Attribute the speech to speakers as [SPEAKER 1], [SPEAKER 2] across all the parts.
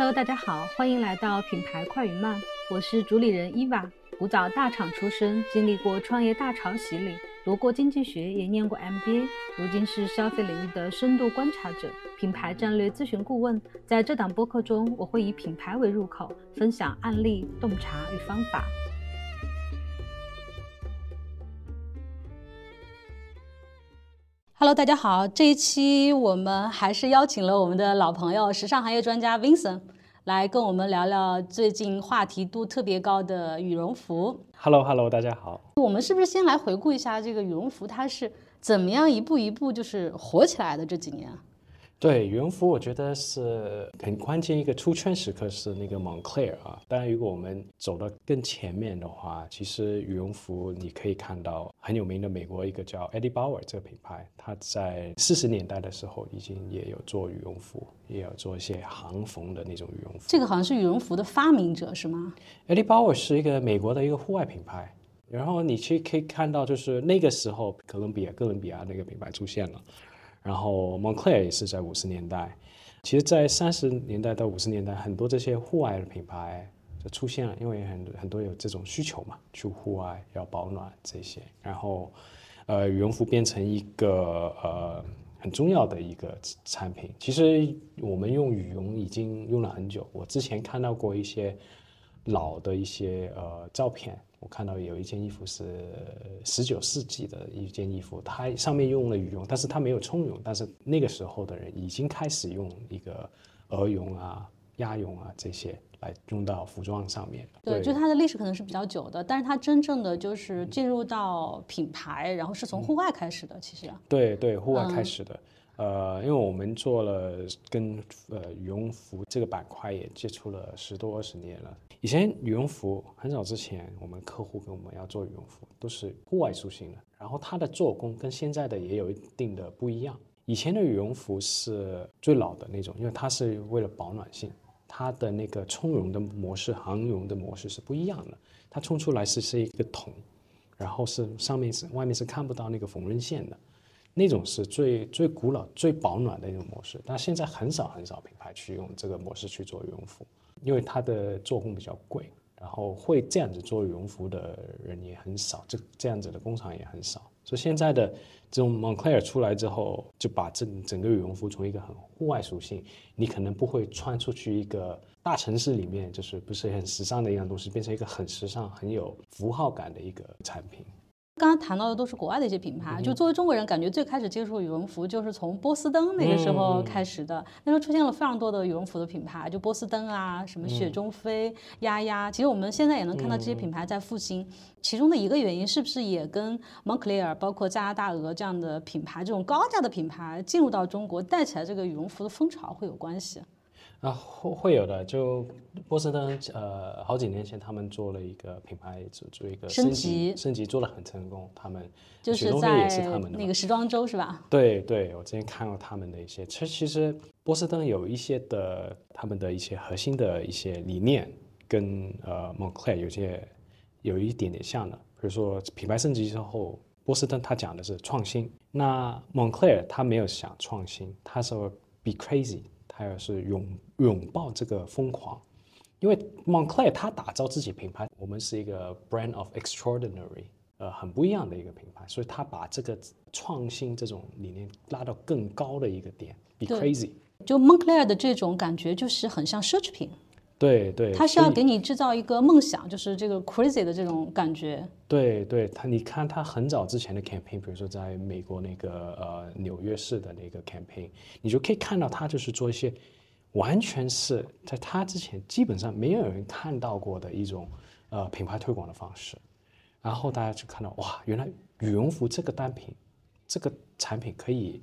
[SPEAKER 1] Hello，大家好，欢迎来到品牌快与慢，我是主理人伊娃。古早大厂出身，经历过创业大潮洗礼，读过经济学，也念过 MBA，如今是消费领域的深度观察者、品牌战略咨询顾问。在这档播客中，我会以品牌为入口，分享案例、洞察与方法。Hello，大家好，这一期我们还是邀请了我们的老朋友、时尚行业专家 Vincent 来跟我们聊聊最近话题度特别高的羽绒服。
[SPEAKER 2] Hello，Hello，大家好。
[SPEAKER 1] 我们是不是先来回顾一下这个羽绒服它是怎么样一步一步就是火起来的这几年？
[SPEAKER 2] 对羽绒服，我觉得是很关键一个出圈时刻是那个 Moncler 啊。当然，如果我们走到更前面的话，其实羽绒服你可以看到很有名的美国一个叫 Eddie Bauer 这个品牌，它在四十年代的时候已经也有做羽绒服，也有做一些行缝的那种羽绒服。
[SPEAKER 1] 这个好像是羽绒服的发明者是吗
[SPEAKER 2] ？Eddie Bauer 是一个美国的一个户外品牌，然后你去可以看到，就是那个时候哥伦比亚哥伦比亚那个品牌出现了。然后 Moncler 也是在五十年代，其实，在三十年代到五十年代，很多这些户外的品牌就出现了，因为很很多有这种需求嘛，去户外要保暖这些。然后，呃，羽绒服变成一个呃很重要的一个产品。其实我们用羽绒已经用了很久，我之前看到过一些老的一些呃照片。我看到有一件衣服是十九世纪的一件衣服，它上面用了羽绒，但是它没有充绒。但是那个时候的人已经开始用一个鹅绒啊、鸭绒啊这些来用到服装上面。
[SPEAKER 1] 对，就它的历史可能是比较久的，但是它真正的就是进入到品牌，然后是从户外开始的。其实，
[SPEAKER 2] 对对，户外开始的。呃，因为我们做了跟呃羽绒服这个板块也接触了十多二十年了。以前羽绒服很早之前，我们客户跟我们要做羽绒服都是户外属性的，然后它的做工跟现在的也有一定的不一样。以前的羽绒服是最老的那种，因为它是为了保暖性，它的那个充绒的模式、航绒的模式是不一样的。它冲出来是是一个桶，然后是上面是外面是看不到那个缝纫线的。那种是最最古老、最保暖的一种模式，但现在很少很少品牌去用这个模式去做羽绒服，因为它的做工比较贵，然后会这样子做羽绒服的人也很少，这这样子的工厂也很少。所以现在的这种 Moncler 出来之后，就把整整个羽绒服从一个很户外属性，你可能不会穿出去一个大城市里面，就是不是很时尚的一样东西，变成一个很时尚、很有符号感的一个产品。
[SPEAKER 1] 刚刚谈到的都是国外的一些品牌，就作为中国人，感觉最开始接触羽绒服就是从波司登那个时候开始的。那时候出现了非常多的羽绒服的品牌，就波司登啊，什么雪中飞、丫丫。其实我们现在也能看到这些品牌在复兴，其中的一个原因是不是也跟 Moncler、包括加拿大鹅这样的品牌，这种高价的品牌进入到中国，带起来这个羽绒服的风潮会有关系？
[SPEAKER 2] 啊，会会有的。就波司登，呃，好几年前他们做了一个品牌，做做一个升级，升级做的很成功。他们
[SPEAKER 1] 就是在那个时装周是吧？
[SPEAKER 2] 对对，我之前看过他们的一些。其实其实波司登有一些的他们的一些核心的一些理念，跟呃 Moncler 有些有一点点像的。比如说品牌升级之后，波司登他讲的是创新，那 Moncler 他没有想创新，他说 be crazy。还有是拥拥抱这个疯狂，因为 Moncler 它打造自己品牌，我们是一个 brand of extraordinary，呃，很不一样的一个品牌，所以他把这个创新这种理念拉到更高的一个点，be crazy。
[SPEAKER 1] 就 Moncler 的这种感觉，就是很像奢侈品。
[SPEAKER 2] 对对，
[SPEAKER 1] 他是要给你制造一个梦想，就是这个 crazy 的这种感觉。
[SPEAKER 2] 对对，他你看他很早之前的 campaign，比如说在美国那个呃纽约市的那个 campaign，你就可以看到他就是做一些完全是在他之前基本上没有人看到过的一种呃品牌推广的方式，然后大家就看到哇，原来羽绒服这个单品，这个产品可以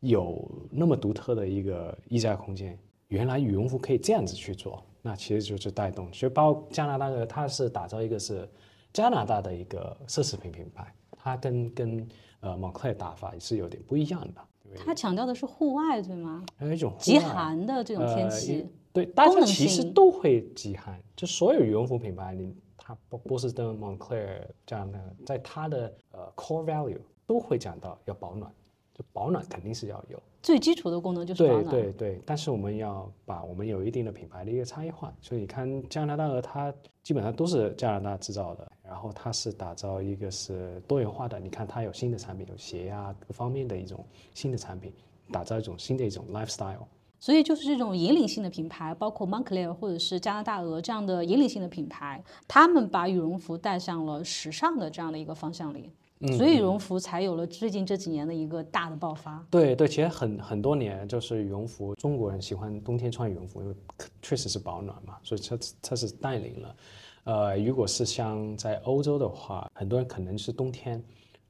[SPEAKER 2] 有那么独特的一个溢价空间，原来羽绒服可以这样子去做。那其实就是带动，其实包括加拿大的，它是打造一个是加拿大的一个奢侈品品牌，它跟跟呃 Moncler 打法也是有点不一样的。
[SPEAKER 1] 它强调的是户外，对吗？
[SPEAKER 2] 还有一种
[SPEAKER 1] 极寒的这种天气。
[SPEAKER 2] 对，大家其实都会极寒，就所有羽绒服品牌，你它波波士顿、Moncler 这样的，在它的呃 core value 都会讲到要保暖。就保暖肯定是要有，
[SPEAKER 1] 最基础的功能就是保暖。
[SPEAKER 2] 对对，但是我们要把我们有一定的品牌的一个差异化，所以你看加拿大鹅，它基本上都是加拿大制造的，然后它是打造一个是多元化的，你看它有新的产品，有鞋呀、各方面的一种新的产品，打造一种新的一种 lifestyle。
[SPEAKER 1] 所以就是这种引领性的品牌，包括 Moncler 或者是加拿大鹅这样的引领性的品牌，他们把羽绒服带向了时尚的这样的一个方向里，所以羽绒服才有了最近这几年的一个大的爆发。
[SPEAKER 2] 对对，其实很很多年就是羽绒服，中国人喜欢冬天穿羽绒服，因为确实是保暖嘛，所以它它是带领了。呃，如果是像在欧洲的话，很多人可能是冬天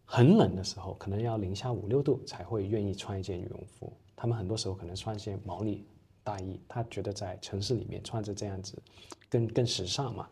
[SPEAKER 2] 很冷的时候，可能要零下五六度才会愿意穿一件羽绒服。他们很多时候可能穿一件毛呢大衣，他觉得在城市里面穿着这样子更更时尚嘛。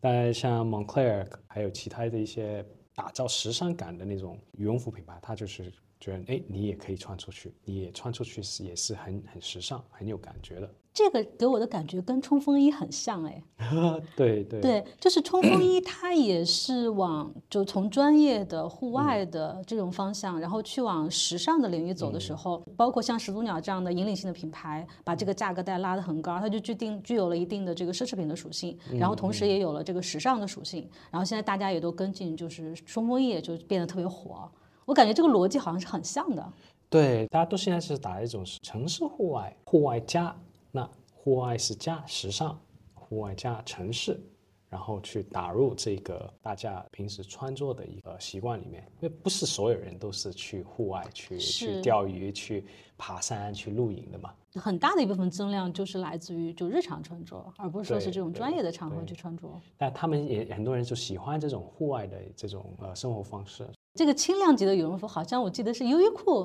[SPEAKER 2] 但像 Moncler 还有其他的一些打造时尚感的那种羽绒服品牌，它就是觉得，哎，你也可以穿出去，你也穿出去是也是很很时尚、很有感觉的。
[SPEAKER 1] 这个给我的感觉跟冲锋衣很像哎，
[SPEAKER 2] 对对。
[SPEAKER 1] 对，就是冲锋衣，它也是往就从专业的户外的这种方向，然后去往时尚的领域走的时候，包括像始祖鸟这样的引领性的品牌，把这个价格带拉得很高，它就具定具有了一定的这个奢侈品的属性，然后同时也有了这个时尚的属性，然后现在大家也都跟进，就是冲锋衣也就变得特别火。我感觉这个逻辑好像是很像的。
[SPEAKER 2] 对，大家都现在是打一种城市户外，户外加那户外是加时尚，户外加城市，然后去打入这个大家平时穿着的一个习惯里面。因为不是所有人都是去户外去去钓鱼、去爬山、去露营的嘛。
[SPEAKER 1] 很大的一部分增量就是来自于就日常穿着，而不是说是这种专业的场合去穿着。
[SPEAKER 2] 但他们也很多人就喜欢这种户外的这种呃生活方式，
[SPEAKER 1] 这个轻量级的羽绒服，好像我记得是优衣库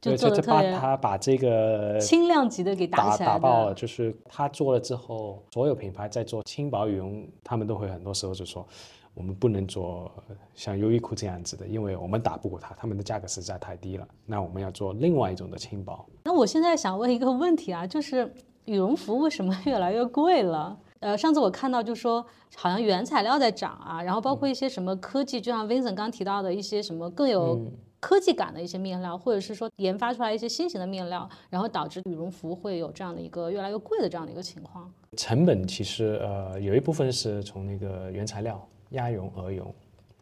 [SPEAKER 1] 就
[SPEAKER 2] 对，
[SPEAKER 1] 做特别
[SPEAKER 2] 他把这个
[SPEAKER 1] 轻量级的给
[SPEAKER 2] 打
[SPEAKER 1] 起来
[SPEAKER 2] 打爆了，就是他做了之后，所有品牌在做轻薄羽绒，他们都会很多时候就说，我们不能做像优衣库这样子的，因为我们打不过他，他们的价格实在太低了。那我们要做另外一种的轻薄。
[SPEAKER 1] 那我现在想问一个问题啊，就是羽绒服为什么越来越贵了？呃，上次我看到就说好像原材料在涨啊，然后包括一些什么科技，就像 Vincent 刚提到的一些什么更有
[SPEAKER 2] 嗯
[SPEAKER 1] 科技感的一些面料，或者是说研发出来一些新型的面料，然后导致羽绒服会有这样的一个越来越贵的这样的一个情况。
[SPEAKER 2] 成本其实呃有一部分是从那个原材料鸭绒、鹅绒，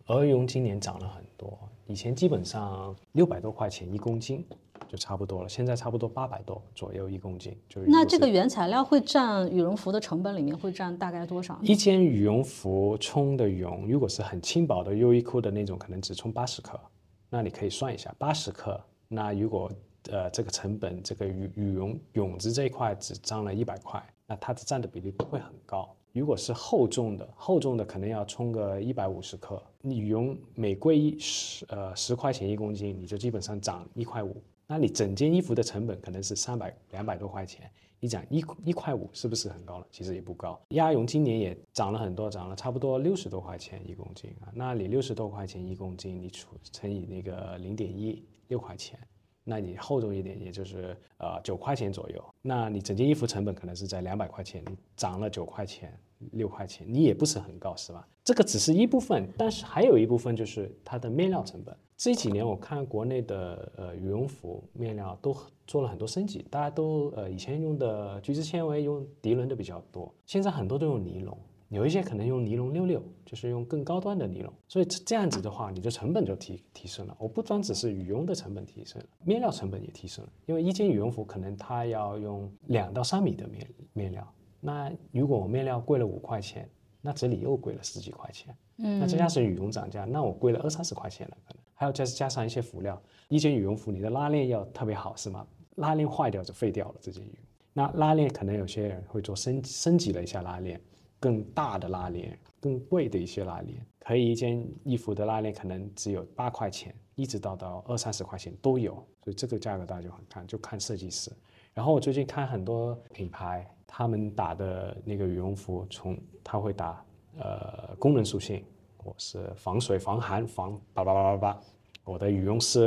[SPEAKER 2] 鹅绒今年涨了很多，以前基本上六百多块钱一公斤就差不多了，现在差不多八百多左右一公斤。就是
[SPEAKER 1] 那这个原材料会占羽绒服的成本里面会占大概多少？
[SPEAKER 2] 一件羽绒服充的绒，如果是很轻薄的优衣库的那种，可能只充八十克，那你可以算一下，八十克，那如果呃这个成本，这个羽羽绒绒子这一块只占了一百块，那它的占的比例不会很高。如果是厚重的，厚重的可能要充个一百五十克，你羽绒每贵一十呃十块钱一公斤，你就基本上涨一块五。那你整件衣服的成本可能是三百两百多块钱，你讲一一块五是不是很高了？其实也不高。鸭绒今年也涨了很多，涨了差不多六十多块钱一公斤啊。那你六十多块钱一公斤，你除乘以那个零点一六块钱，那你厚重一点，也就是呃九块钱左右。那你整件衣服成本可能是在两百块钱，你涨了九块钱、六块钱，你也不是很高，是吧？这个只是一部分，但是还有一部分就是它的面料成本。这几年我看国内的呃羽绒服面料都做了很多升级，大家都呃以前用的聚酯纤维用涤纶的比较多，现在很多都用尼龙，有一些可能用尼龙六六，就是用更高端的尼龙，所以这这样子的话，你的成本就提提升了。我不单只是羽绒的成本提升了，面料成本也提升了，因为一件羽绒服可能它要用两到三米的面面料，那如果我面料贵了五块钱，那这里又贵了十几块钱。嗯那再加上羽绒涨价，那我贵了二三十块钱了，可能还要再加上一些辅料。一件羽绒服，你的拉链要特别好，是吗？拉链坏掉就废掉了这件羽绒。那拉链可能有些人会做升升级了一下拉链，更大的拉链，更贵的一些拉链，可以一件衣服的拉链可能只有八块钱，一直到到二三十块钱都有，所以这个价格大家就很看，就看设计师。然后我最近看很多品牌，他们打的那个羽绒服，从他会打呃功能属性，我是防水、防寒、防叭叭叭叭叭。我的羽绒是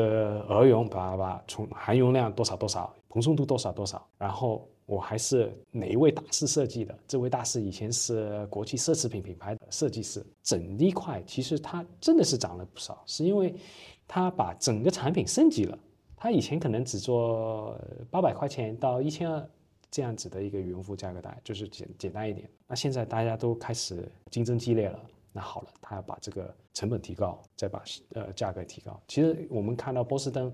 [SPEAKER 2] 鹅绒，叭叭叭，从含绒量多少多少，蓬松度多少多少。然后我还是哪一位大师设计的？这位大师以前是国际奢侈品品牌的设计师。整一块其实它真的是涨了不少，是因为他把整个产品升级了。它以前可能只做八百块钱到一千二这样子的一个羽绒服价格带，就是简简单一点。那现在大家都开始竞争激烈了，那好了，他要把这个成本提高，再把呃价格提高。其实我们看到波司登，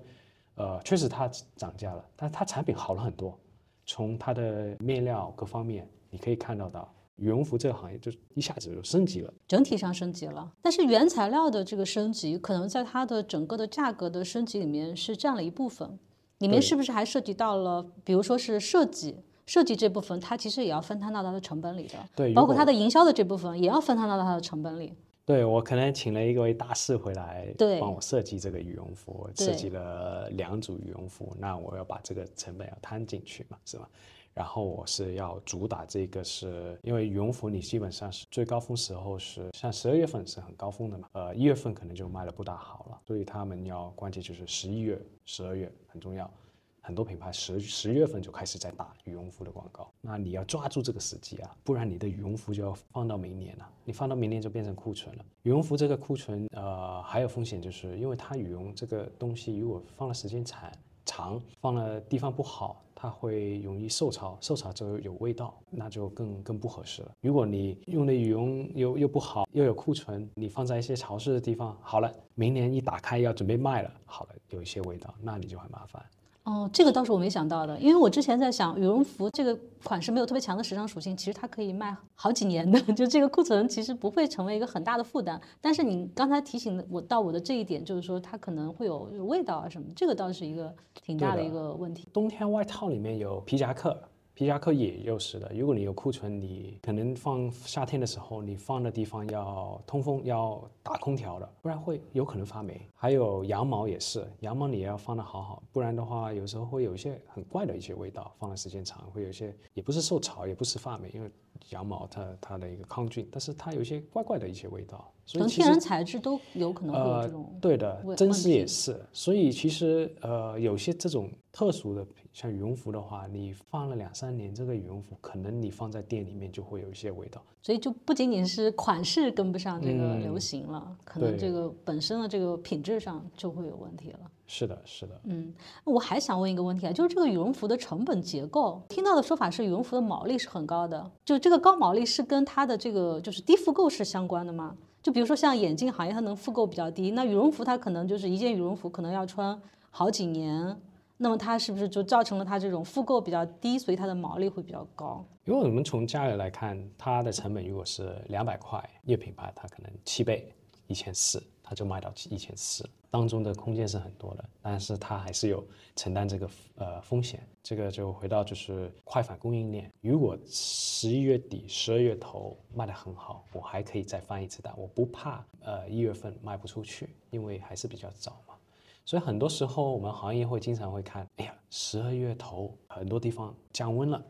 [SPEAKER 2] 呃，确实它涨价了，但是它产品好了很多，从它的面料各方面你可以看到到。羽绒服这个行业就一下子就升级了，
[SPEAKER 1] 整体上升级了。但是原材料的这个升级，可能在它的整个的价格的升级里面是占了一部分。里面是不是还涉及到了，比如说是设计，设计这部分它其实也要分摊到它的成本里的。
[SPEAKER 2] 对，
[SPEAKER 1] 包括它的营销的这部分也要分摊到它的成本里。
[SPEAKER 2] 对我可能请了一位大师回来，
[SPEAKER 1] 对，
[SPEAKER 2] 帮我设计这个羽绒服，设计了两组羽绒服，那我要把这个成本要摊进去嘛，是吧？然后我是要主打这个，是因为羽绒服你基本上是最高峰时候是像十二月份是很高峰的嘛，呃一月份可能就卖的不大好了，所以他们要关键就是十一月、十二月很重要，很多品牌十十月份就开始在打羽绒服的广告，那你要抓住这个时机啊，不然你的羽绒服就要放到明年了，你放到明年就变成库存了。羽绒服这个库存，呃还有风险，就是因为它羽绒这个东西如果放的时间长，长放的地方不好。它会容易受潮，受潮就有味道，那就更更不合适了。如果你用的羽绒又又不好，又有库存，你放在一些潮湿的地方，好了，明年一打开要准备卖了，好了，有一些味道，那你就很麻烦。
[SPEAKER 1] 哦，这个倒是我没想到的，因为我之前在想，羽绒服这个款式没有特别强的时尚属性，其实它可以卖好几年的，就这个库存其实不会成为一个很大的负担。但是你刚才提醒我到我的这一点，就是说它可能会有味道啊什么，这个倒是一个挺大的一个问题。
[SPEAKER 2] 冬天外套里面有皮夹克。皮夹克也有是的，如果你有库存，你可能放夏天的时候，你放的地方要通风，要打空调的，不然会有可能发霉。还有羊毛也是，羊毛你也要放的好好，不然的话，有时候会有一些很怪的一些味道，放的时间长会有一些，也不是受潮，也不是发霉，因为羊毛它它的一个抗菌，但是它有一些怪怪的一些味道。
[SPEAKER 1] 可能天然材质都有可能会有这种。
[SPEAKER 2] 对的，真丝也是。所以其实呃，有些这种特殊的，像羽绒服的话，你放了两三年，这个羽绒服可能你放在店里面就会有一些味道。
[SPEAKER 1] 所以就不仅仅是款式跟不上这个流行了，可能这个本身的这个品质上就会有问题了。
[SPEAKER 2] 是的，是的。
[SPEAKER 1] 嗯，我还想问一个问题啊，就是这个羽绒服的成本结构，听到的说法是羽绒服的毛利是很高的，就这个高毛利是跟它的这个就是低复购是相关的吗？就比如说像眼镜行业，它能复购比较低，那羽绒服它可能就是一件羽绒服可能要穿好几年，那么它是不是就造成了它这种复购比较低，所以它的毛利会比较高？
[SPEAKER 2] 因为我们从价格来看，它的成本如果是两百块，一个品牌它可能七倍，一千四。它就卖到一千四，当中的空间是很多的，但是它还是有承担这个呃风险。这个就回到就是快反供应链，如果十一月底、十二月头卖得很好，我还可以再翻一次单，我不怕呃一月份卖不出去，因为还是比较早嘛。所以很多时候我们行业会经常会看，哎呀，十二月头很多地方降温了，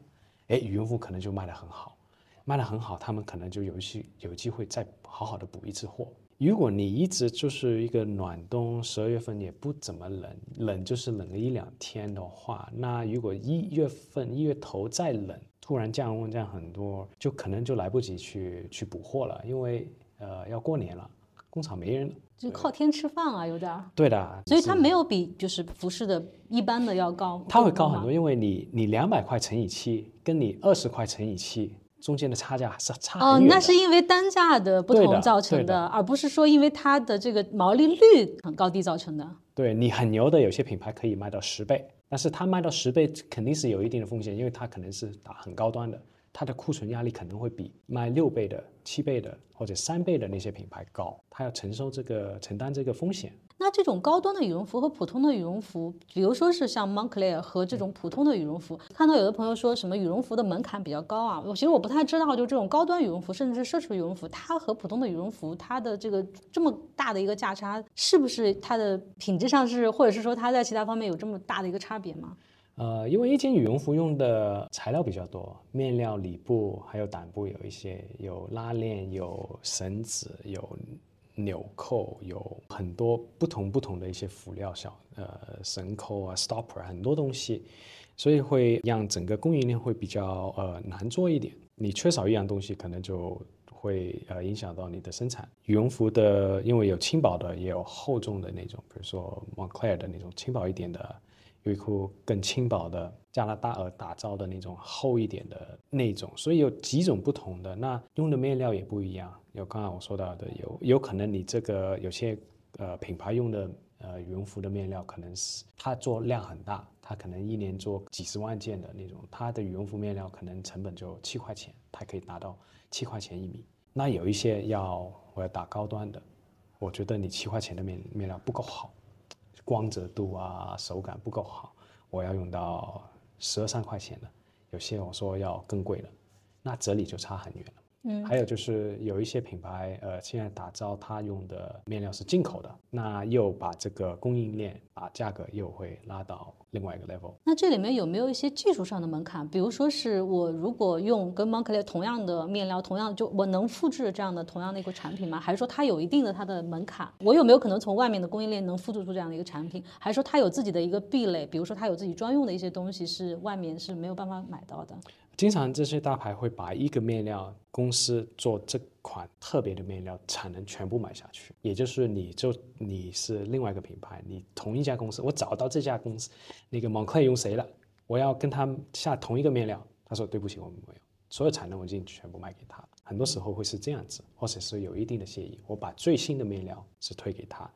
[SPEAKER 2] 哎，羽绒服可能就卖得很好，卖得很好，他们可能就有去有机会再好好的补一次货。如果你一直就是一个暖冬，十二月份也不怎么冷，冷就是冷了一两天的话，那如果一月份一月头再冷，突然降温降很多，就可能就来不及去去补货了，因为呃要过年了，工厂没人，
[SPEAKER 1] 就靠天吃饭啊，有点。
[SPEAKER 2] 对的，
[SPEAKER 1] 所以它没有比就是服饰的一般的要高，
[SPEAKER 2] 它会高很多，因为你你两百块乘以七，跟你二十块乘以七。中间的差价是差
[SPEAKER 1] 哦，那是因为单价的不同造成的，而不是说因为它的这个毛利率很高低造成的。
[SPEAKER 2] 对你很牛的有些品牌可以卖到十倍，但是它卖到十倍肯定是有一定的风险，因为它可能是打很高端的，它的库存压力可能会比卖六倍的、七倍的或者三倍的那些品牌高，它要承受这个承担这个风险。
[SPEAKER 1] 那这种高端的羽绒服和普通的羽绒服，比如说是像 Moncler 和这种普通的羽绒服，看到有的朋友说什么羽绒服的门槛比较高啊，我其实我不太知道，就这种高端羽绒服，甚至是奢侈羽绒服，它和普通的羽绒服，它的这个这么大的一个价差，是不是它的品质上是，或者是说它在其他方面有这么大的一个差别吗？
[SPEAKER 2] 呃，因为一件羽绒服用的材料比较多，面料、里布还有胆布有一些，有拉链、有绳子、有。纽扣有很多不同不同的一些辅料，小呃绳扣啊，stopper 很多东西，所以会让整个供应链会比较呃难做一点。你缺少一样东西，可能就会呃影响到你的生产。羽绒服的，因为有轻薄的，也有厚重的那种，比如说 Moncler 的那种轻薄一点的优衣库更轻薄的加拿大鹅打造的那种厚一点的那种，所以有几种不同的，那用的面料也不一样。有刚刚我说到的，有有可能你这个有些呃品牌用的呃羽绒服的面料，可能是它做量很大，它可能一年做几十万件的那种，它的羽绒服面料可能成本就七块钱，它可以达到七块钱一米。那有一些要我要打高端的，我觉得你七块钱的面面料不够好。光泽度啊，手感不够好，我要用到十二三块钱的，有些我说要更贵了，那这里就差很远了。
[SPEAKER 1] 嗯，
[SPEAKER 2] 还有就是有一些品牌，呃，现在打造它用的面料是进口的，那又把这个供应链把价格又会拉到另外一个 level。
[SPEAKER 1] 那这里面有没有一些技术上的门槛？比如说是我如果用跟 Moncler 同样的面料，同样就我能复制这样的同样的一个产品吗？还是说它有一定的它的门槛？我有没有可能从外面的供应链能复制出这样的一个产品？还是说它有自己的一个壁垒？比如说它有自己专用的一些东西是外面是没有办法买到的？
[SPEAKER 2] 经常这些大牌会把一个面料公司做这款特别的面料产能全部买下去，也就是你就你是另外一个品牌，你同一家公司，我找到这家公司那个 Moncler 用谁了，我要跟他下同一个面料，他说对不起，我们没有，所有产能我已经全部卖给他。很多时候会是这样子，或者是有一定的协议，我把最新的面料是推给他，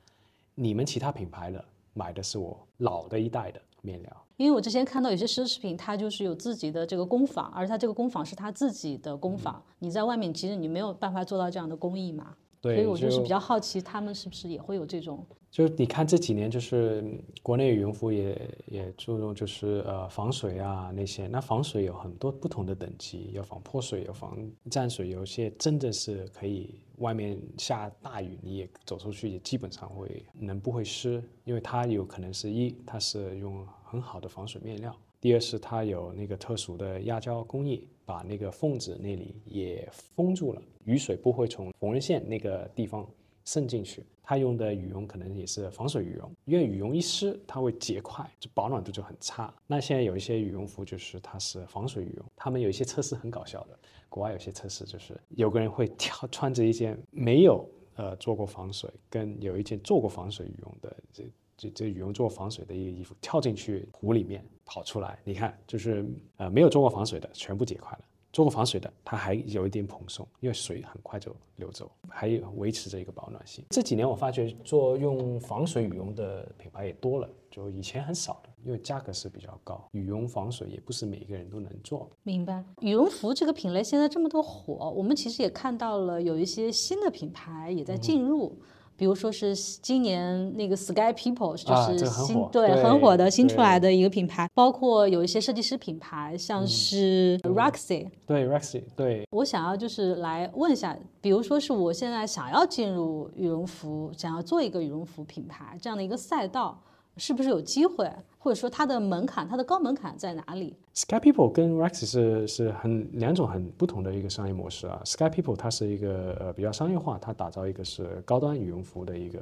[SPEAKER 2] 你们其他品牌的买的是我老的一代的面料。
[SPEAKER 1] 因为我之前看到有些奢侈品，它就是有自己的这个工坊，而它这个工坊是它自己的工坊，你在外面其实你没有办法做到这样的工艺嘛。
[SPEAKER 2] 对，
[SPEAKER 1] 所以我就是比较好奇，他们是不是也会有这种？
[SPEAKER 2] 就是你看这几年，就是国内羽绒服也也注重就是呃防水啊那些，那防水有很多不同的等级，有防泼水，有防沾水，有些真的是可以外面下大雨你也走出去也基本上会能不会湿，因为它有可能是一它是用很好的防水面料，第二是它有那个特殊的压胶工艺，把那个缝子那里也封住了，雨水不会从缝纫线那个地方渗进去。它用的羽绒可能也是防水羽绒，因为羽绒一湿它会结块，就保暖度就很差。那现在有一些羽绒服就是它是防水羽绒，他们有一些测试很搞笑的，国外有些测试就是有个人会挑穿着一件没有呃做过防水，跟有一件做过防水羽绒的这这这羽绒做防水的一个衣服跳进去湖里面跑出来，你看就是呃没有做过防水的全部结块了。做过防水的，它还有一点蓬松，因为水很快就流走，还有维持着一个保暖性。这几年我发觉做用防水羽绒的品牌也多了，就以前很少的，因为价格是比较高，羽绒防水也不是每一个人都能做。
[SPEAKER 1] 明白，羽绒服这个品类现在这么多火，我们其实也看到了有一些新的品牌也在进入。比如说是今年那个 Sky People，就是新
[SPEAKER 2] 对
[SPEAKER 1] 很火的新出来的一个品牌，包括有一些设计师品牌，像是 Roxy，
[SPEAKER 2] 对 Roxy，对。
[SPEAKER 1] 我想要就是来问一下，比如说是我现在想要进入羽绒服，想要做一个羽绒服品牌这样的一个赛道。是不是有机会，或者说它的门槛，它的高门槛在哪里
[SPEAKER 2] ？Sky People 跟 Rex 是是很两种很不同的一个商业模式啊。Sky People 它是一个呃比较商业化，它打造一个是高端羽绒服的一个，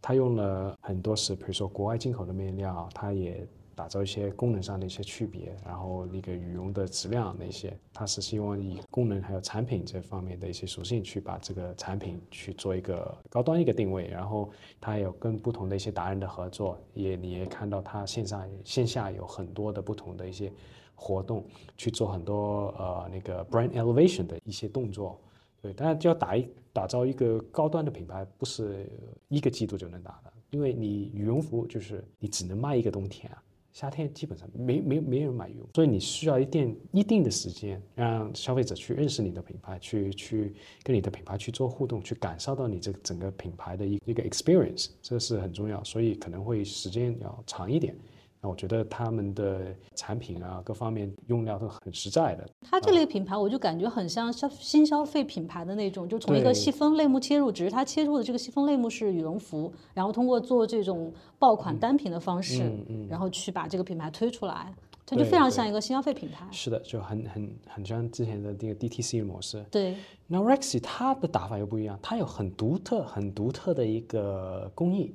[SPEAKER 2] 它用了很多是比如说国外进口的面料，它也。打造一些功能上的一些区别，然后那个羽绒的质量那些，它是希望以功能还有产品这方面的一些属性去把这个产品去做一个高端一个定位，然后它有跟不同的一些达人的合作，也你也看到它线上线下有很多的不同的一些活动，去做很多呃那个 brand elevation 的一些动作，对，当然就要打一打造一个高端的品牌，不是一个季度就能打的，因为你羽绒服就是你只能卖一个冬天啊。夏天基本上没没没人买油，所以你需要一定一定的时间，让消费者去认识你的品牌，去去跟你的品牌去做互动，去感受到你这整个品牌的一一个 experience，这是很重要，所以可能会时间要长一点。那我觉得他们的产品啊，各方面用料都很实在的。
[SPEAKER 1] 它这类品牌，我就感觉很像消新消费品牌的那种，就从一个细分类目切入，只是它切入的这个细分类目是羽绒服，然后通过做这种爆款单品的方式，然后去把这个品牌推出来，它就非常像一个新消费品牌。
[SPEAKER 2] 是的，就很很很像之前的那个 DTC 模式。
[SPEAKER 1] 对。
[SPEAKER 2] 那 Rexy 它的打法又不一样，它有很独特、很独特的一个工艺。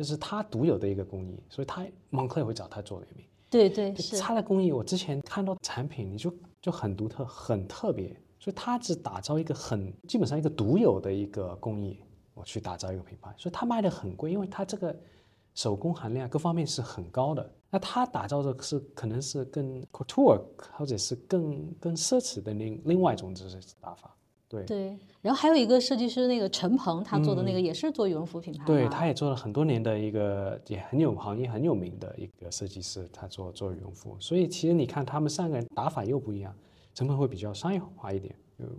[SPEAKER 2] 这是他独有的一个工艺，所以他蒙克也会找他做联名。
[SPEAKER 1] 对对，是
[SPEAKER 2] 他的工艺。我之前看到产品，你就就很独特、很特别，所以他只打造一个很基本上一个独有的一个工艺，我去打造一个品牌，所以他卖的很贵，因为他这个手工含量各方面是很高的。那他打造的是可能是更 couture 或者是更更奢侈的另另外一种就是打法。对
[SPEAKER 1] 对，然后还有一个设计师那个陈鹏，他做的那个也是做羽绒服品牌。
[SPEAKER 2] 对，他也做了很多年的一个也很有行业很有名的一个设计师，他做做羽绒服。所以其实你看他们三个人打法又不一样，陈鹏会比较商业化一点。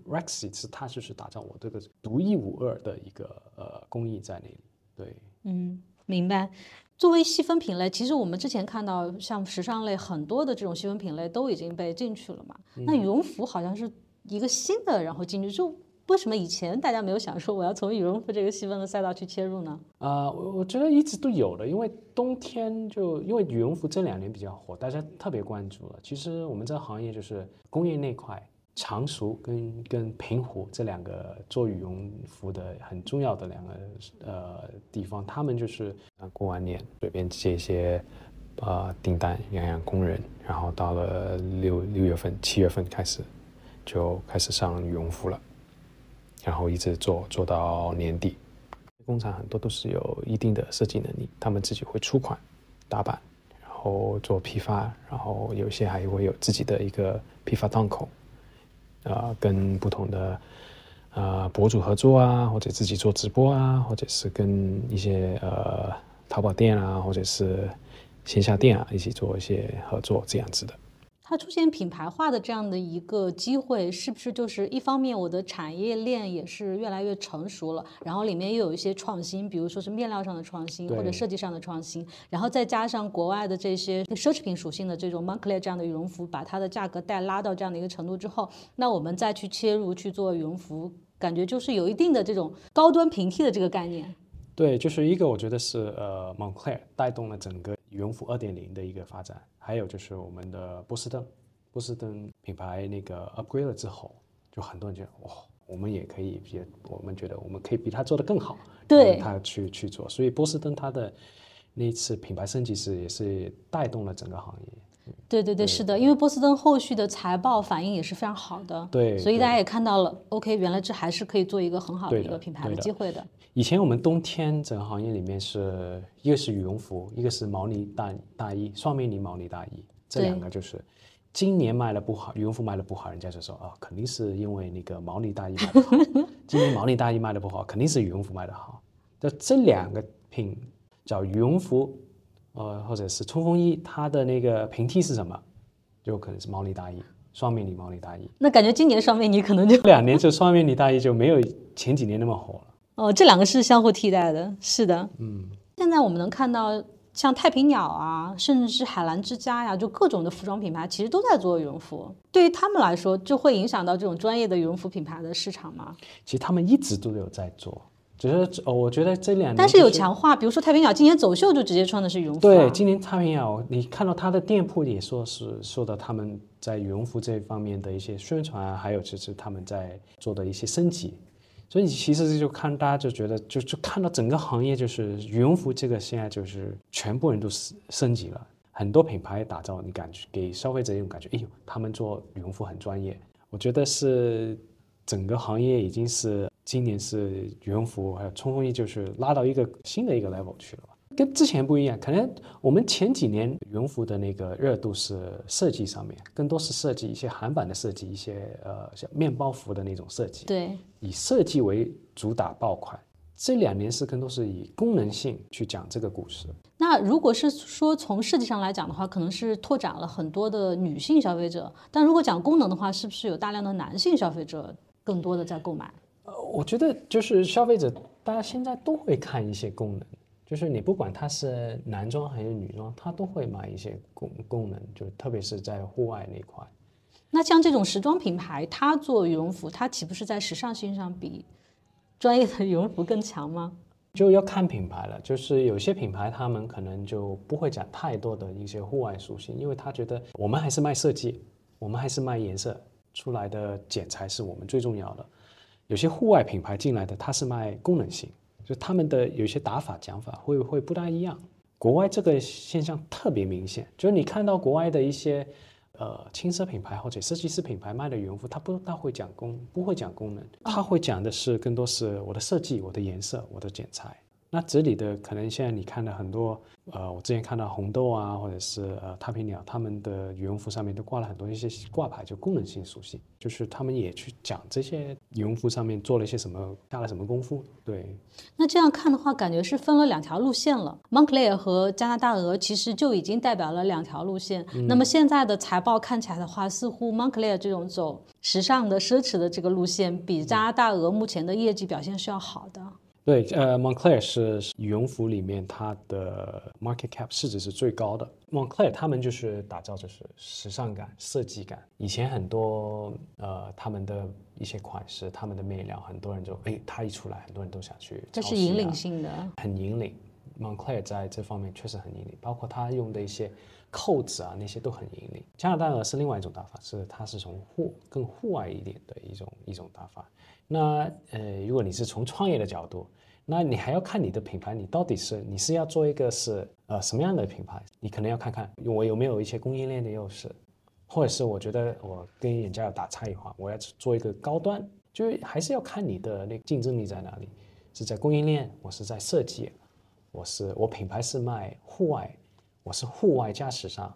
[SPEAKER 2] Rexy 是他就是打造我这个独一无二的一个呃工艺在那里。对，
[SPEAKER 1] 嗯，明白。作为细分品类，其实我们之前看到像时尚类很多的这种细分品类都已经被进去了嘛。那羽绒服好像是一个新的，然后进去，就为什么以前大家没有想说我要从羽绒服这个细分的赛道去切入呢？
[SPEAKER 2] 啊，我我觉得一直都有的，因为冬天就因为羽绒服这两年比较火，大家特别关注了。其实我们这个行业就是工业那块。常熟跟跟平湖这两个做羽绒服的很重要的两个呃地方，他们就是过完年随便接一些呃订单养养工人，然后到了六六月份七月份开始就开始上羽绒服了，然后一直做做到年底。工厂很多都是有一定的设计能力，他们自己会出款打版，然后做批发，然后有些还会有自己的一个批发档口。呃，跟不同的呃博主合作啊，或者自己做直播啊，或者是跟一些呃淘宝店啊，或者是线下店啊一起做一些合作，这样子的。
[SPEAKER 1] 它出现品牌化的这样的一个机会，是不是就是一方面我的产业链也是越来越成熟了，然后里面又有一些创新，比如说是面料上的创新或者设计上的创新，然后再加上国外的这些奢侈品属性的这种 Moncler 这样的羽绒服，把它的价格带拉到这样的一个程度之后，那我们再去切入去做羽绒服，感觉就是有一定的这种高端平替的这个概念。
[SPEAKER 2] 对，就是一个我觉得是呃 Moncler 带动了整个羽绒服二点零的一个发展。还有就是我们的波司登，波司登品牌那个 upgrade 了之后，就很多人觉得哇，我们也可以，也我们觉得我们可以比他做的更好，
[SPEAKER 1] 对，
[SPEAKER 2] 他去去做，所以波司登它的那一次品牌升级是也是带动了整个行业。
[SPEAKER 1] 对对对，是的，因为波司登后续的财报反应也是非常好的，
[SPEAKER 2] 对，
[SPEAKER 1] 所以大家也看到了，OK，原来这还是可以做一个很好的一个品牌的机会的。
[SPEAKER 2] 以前我们冬天整个行业里面是一个是羽绒服，一个是毛呢大大衣，双面呢毛呢大衣，这两个就是今年卖的不好，羽绒服卖的不好，人家就说啊，肯定是因为那个毛呢大衣卖的好。今年毛呢大衣卖的不好，肯定是羽绒服卖的好。那这两个品叫羽绒服，呃，或者是冲锋衣，它的那个平替是什么？就可能是毛呢大衣，双面呢毛呢大衣。
[SPEAKER 1] 那感觉今年双面呢可能就
[SPEAKER 2] 两年就双面呢大衣就没有前几年那么火了。
[SPEAKER 1] 哦，这两个是相互替代的，是的，
[SPEAKER 2] 嗯。
[SPEAKER 1] 现在我们能看到，像太平鸟啊，甚至是海澜之家呀，就各种的服装品牌，其实都在做羽绒服。对于他们来说，就会影响到这种专业的羽绒服品牌的市场吗？
[SPEAKER 2] 其实他们一直都有在做，只是哦我觉得这两年，
[SPEAKER 1] 但是有强化，比如说太平鸟今年走秀就直接穿的是羽绒服。
[SPEAKER 2] 对，今年太平鸟，你看到它的店铺也说是受到他们在羽绒服这方面的一些宣传啊，还有就是他们在做的一些升级。所以其实就看大家就觉得就就看到整个行业就是羽绒服这个现在就是全部人都升升级了，很多品牌打造，你感觉给消费者一种感觉，哎呦，他们做羽绒服很专业。我觉得是整个行业已经是今年是羽绒服还有冲锋衣就是拉到一个新的一个 level 去了。跟之前不一样，可能我们前几年羽绒服的那个热度是设计上面，更多是设计一些韩版的设计，一些呃像面包服的那种设计，
[SPEAKER 1] 对，
[SPEAKER 2] 以设计为主打爆款。这两年是更多是以功能性去讲这个故事。
[SPEAKER 1] 那如果是说从设计上来讲的话，可能是拓展了很多的女性消费者，但如果讲功能的话，是不是有大量的男性消费者更多的在购买？
[SPEAKER 2] 我觉得就是消费者大家现在都会看一些功能。就是你不管它是男装还是女装，它都会买一些功功能，就特别是在户外那块。
[SPEAKER 1] 那像这种时装品牌，它做羽绒服，它岂不是在时尚性上比专业的羽绒服更强吗？
[SPEAKER 2] 就要看品牌了。就是有些品牌，他们可能就不会讲太多的一些户外属性，因为他觉得我们还是卖设计，我们还是卖颜色出来的剪裁是我们最重要的。有些户外品牌进来的，它是卖功能性。就他们的有些打法讲法会会不大一样，国外这个现象特别明显，就是你看到国外的一些呃轻奢品牌或者设计师品牌卖的羽绒服，它不大会讲功，不会讲功能，它会讲的是更多是我的设计、我的颜色、我的剪裁，那这里的可能现在你看到很多，呃，我之前看到红豆啊，或者是呃太平鸟，他们的羽绒服上面都挂了很多一些挂牌，就功能性属性，就是他们也去讲这些羽绒服上面做了一些什么，下了什么功夫。对，
[SPEAKER 1] 那这样看的话，感觉是分了两条路线了。Moncler 和加拿大鹅其实就已经代表了两条路线。那么现在的财报看起来的话，似乎 Moncler 这种走时尚的、奢侈的这个路线，比加拿大鹅目前的业绩表现是要好的。
[SPEAKER 2] 对，呃，Moncler 是羽绒服里面它的 market cap 市值是最高的。Moncler 他们就是打造就是时尚感、设计感。以前很多呃他们的一些款式、他们的面料，很多人就哎，它一出来，很多人都想去。
[SPEAKER 1] 这是引领性的，
[SPEAKER 2] 很引领。Moncler 在这方面确实很引领，包括他用的一些扣子啊，那些都很引领。加拿大鹅是另外一种打法，是它是从户更户外一点的一种一种打法。那呃，如果你是从创业的角度，那你还要看你的品牌，你到底是你是要做一个是呃什么样的品牌？你可能要看看我有没有一些供应链的优势，或者是我觉得我跟人家要打差异化，我要做一个高端，就是还是要看你的那个竞争力在哪里，是在供应链，我是在设计，我是我品牌是卖户外，我是户外加时尚，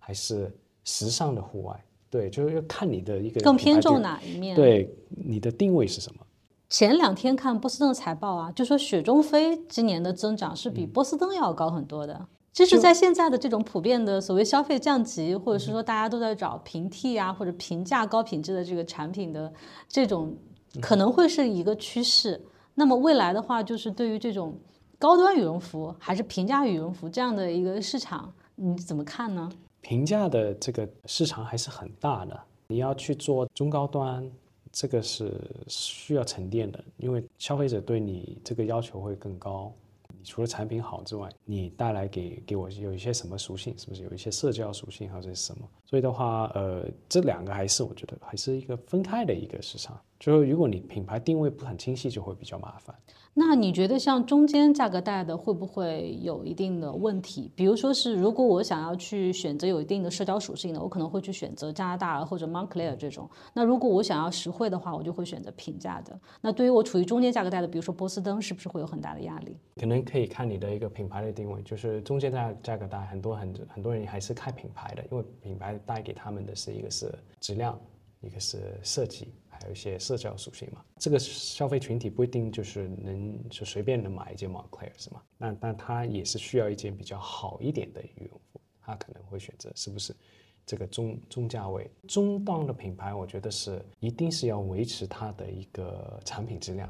[SPEAKER 2] 还是时尚的户外？对，就是要看你的一个
[SPEAKER 1] 更偏重哪一面？
[SPEAKER 2] 对，你的定位是什么？
[SPEAKER 1] 前两天看波司登的财报啊，就说雪中飞今年的增长是比波司登要高很多的。就是在现在的这种普遍的所谓消费降级，或者是说大家都在找平替啊或者平价高品质的这个产品的这种，可能会是一个趋势。那么未来的话，就是对于这种高端羽绒服还是平价羽绒服这样的一个市场，你怎么看呢？
[SPEAKER 2] 平价的这个市场还是很大的，你要去做中高端，这个是需要沉淀的，因为消费者对你这个要求会更高。你除了产品好之外，你带来给给我有一些什么属性？是不是有一些社交属性或者是什么？所以的话，呃，这两个还是我觉得还是一个分开的一个市场。就是如果你品牌定位不很清晰，就会比较麻烦。
[SPEAKER 1] 那你觉得像中间价格带的会不会有一定的问题？比如说是，如果我想要去选择有一定的社交属性的，我可能会去选择加拿大或者 Moncler 这种。那如果我想要实惠的话，我就会选择平价的。那对于我处于中间价格带的，比如说波司登，是不是会有很大的压力？
[SPEAKER 2] 可能可以看你的一个品牌的定位，就是中间价价格带，很多很很多人还是看品牌的，因为品牌带给他们的是一个是质量，一个是设计。还有一些社交属性嘛，这个消费群体不一定就是能就随便能买一件 Moncler 是吗？那但他也是需要一件比较好一点的羽绒服，他可能会选择是不是这个中中价位中档的品牌？我觉得是一定是要维持它的一个产品质量，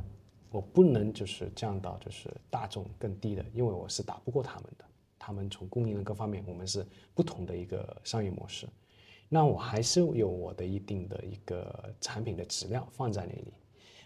[SPEAKER 2] 我不能就是降到就是大众更低的，因为我是打不过他们的，他们从供应链各方面我们是不同的一个商业模式。那我还是有我的一定的一个产品的质量放在那里。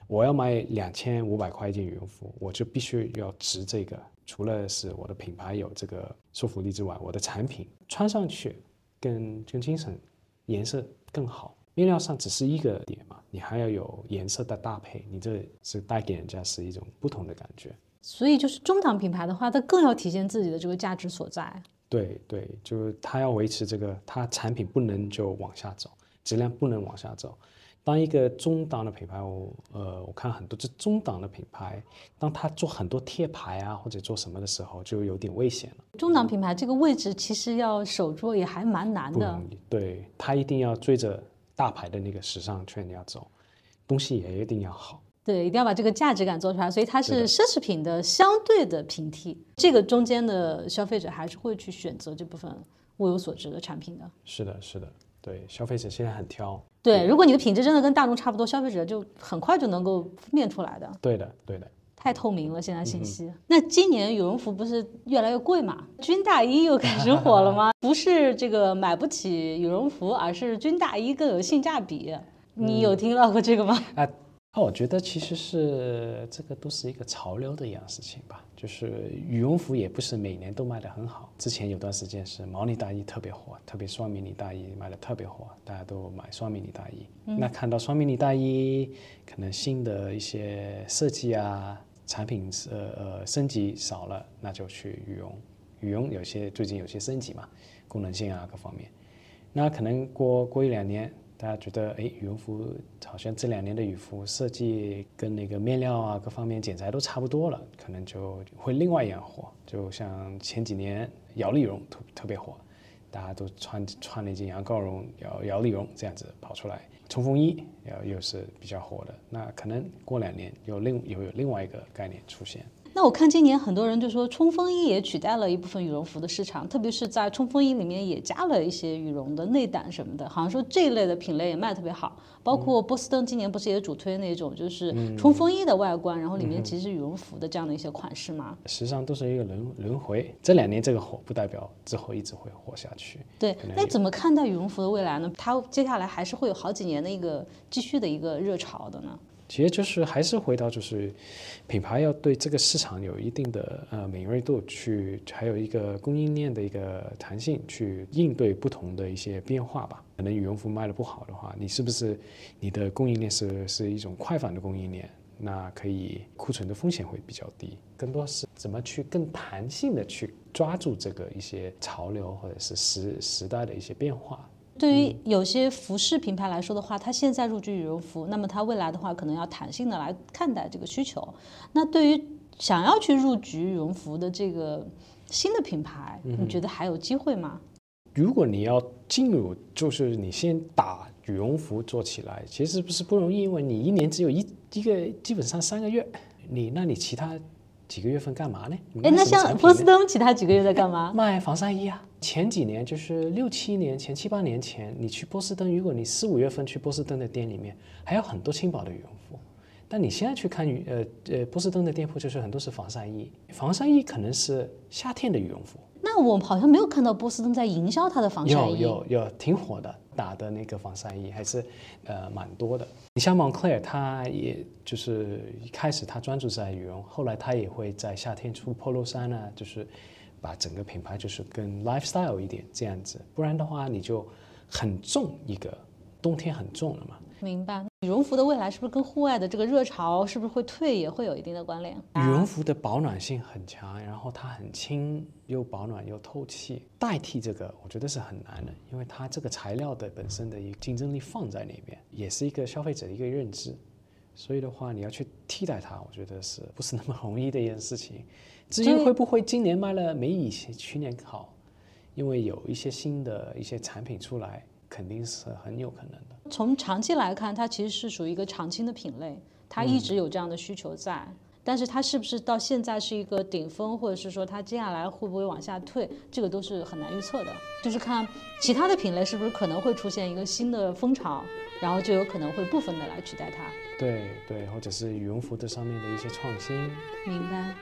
[SPEAKER 2] 我要买两千五百块一件羽绒服，我就必须要值这个。除了是我的品牌有这个说服力之外，我的产品穿上去更更精神，颜色更好。面料上只是一个点嘛，你还要有颜色的搭配，你这是带给人家是一种不同的感觉。
[SPEAKER 1] 所以就是中档品牌的话，它更要体现自己的这个价值所在。
[SPEAKER 2] 对对，就是它要维持这个，它产品不能就往下走，质量不能往下走。当一个中档的品牌，我呃，我看很多这中档的品牌，当他做很多贴牌啊或者做什么的时候，就有点危险了。
[SPEAKER 1] 中档品牌这个位置其实要守住也还蛮难的。
[SPEAKER 2] 对，他一定要追着大牌的那个时尚圈要走，东西也一定要好。
[SPEAKER 1] 对，一定要把这个价值感做出来，所以它是奢侈品的相对的平替。这个中间的消费者还是会去选择这部分物有所值的产品的。
[SPEAKER 2] 是的，是的，对，消费者现在很挑。
[SPEAKER 1] 对，如果你的品质真的跟大众差不多，消费者就很快就能够分辨出来的。
[SPEAKER 2] 对的，对的。
[SPEAKER 1] 太透明了，现在信息。那今年羽绒服不是越来越贵嘛？军大衣又开始火了吗？不是这个买不起羽绒服，而是军大衣更有性价比。你有听到过这个吗？
[SPEAKER 2] 啊。那我觉得其实是这个都是一个潮流的一样事情吧，就是羽绒服也不是每年都卖得很好。之前有段时间是毛呢大衣特别火，特别双迷呢大衣卖得特别火，大家都买双迷呢大衣。那看到双迷呢大衣，可能新的一些设计啊，产品呃呃升级少了，那就去羽绒。羽绒有些最近有些升级嘛，功能性啊各方面。那可能过过一两年。大家觉得，哎，羽绒服好像这两年的羽服设计跟那个面料啊各方面剪裁都差不多了，可能就会另外一样火。就像前几年摇粒绒特特别火，大家都穿穿了一件羊羔绒、摇摇粒绒这样子跑出来。冲锋衣又又是比较火的，那可能过两年有另又有另外一个概念出现。
[SPEAKER 1] 那我看今年很多人就说冲锋衣也取代了一部分羽绒服的市场，特别是在冲锋衣里面也加了一些羽绒的内胆什么的，好像说这一类的品类也卖特别好。包括波司登今年不是也主推那种就是冲锋衣的外观，然后里面其实羽绒服的这样的一些款式吗？
[SPEAKER 2] 实际上都是一个轮轮回，这两年这个火不代表之后一直会火下去。
[SPEAKER 1] 对，那怎么看待羽绒服的未来呢？它接下来还是会有好几年的一个继续的一个热潮的呢？
[SPEAKER 2] 其实就是还是回到就是品牌要对这个市场有一定的呃敏锐度，去还有一个供应链的一个弹性，去应对不同的一些变化吧。可能羽绒服卖的不好的话，你是不是你的供应链是是一种快反的供应链？那可以库存的风险会比较低。更多是怎么去更弹性的去抓住这个一些潮流或者是时时代的一些变化。
[SPEAKER 1] 对于有些服饰品牌来说的话，它现在入局羽绒服，那么它未来的话可能要弹性的来看待这个需求。那对于想要去入局羽绒服的这个新的品牌，你觉得还有机会吗？
[SPEAKER 2] 如果你要进入，就是你先打羽绒服做起来，其实不是不容易，因为你一年只有一一个，基本上三个月，你那你其他。几个月份干嘛呢？
[SPEAKER 1] 哎，那像波司登其他几个月在干嘛？
[SPEAKER 2] 卖防晒衣啊。前几年就是六七年前、七八年前，你去波司登，如果你四五月份去波司登的店里面，还有很多轻薄的羽绒服。但你现在去看羽呃呃波司登的店铺，就是很多是防晒衣。防晒衣可能是夏天的羽绒服。
[SPEAKER 1] 那我好像没有看到波司登在营销它的防晒
[SPEAKER 2] 衣。有有有，挺火的，打的那个防晒衣还是呃蛮多的。你像 Moncler，它也就是一开始它专注在羽绒，后来它也会在夏天出 Polo 衫呢，就是把整个品牌就是更 lifestyle 一点这样子。不然的话，你就很重一个，冬天很重了嘛。
[SPEAKER 1] 明白。羽绒服的未来是不是跟户外的这个热潮是不是会退也会有一定的关联？
[SPEAKER 2] 羽绒服的保暖性很强，然后它很轻，又保暖又透气。代替这个，我觉得是很难的，因为它这个材料的本身的一个竞争力放在那边，也是一个消费者的一个认知。所以的话，你要去替代它，我觉得是不是那么容易的一件事情？至于会不会今年卖了没以前去年好，因为有一些新的一些产品出来。肯定是很有可能的。
[SPEAKER 1] 从长期来看，它其实是属于一个常青的品类，它一直有这样的需求在。但是它是不是到现在是一个顶峰，或者是说它接下来会不会往下退，这个都是很难预测的。就是看其他的品类是不是可能会出现一个新的风潮，然后就有可能会部分的来取代它。
[SPEAKER 2] 对对，或者是羽绒服这上面的一些创新。
[SPEAKER 1] 明白。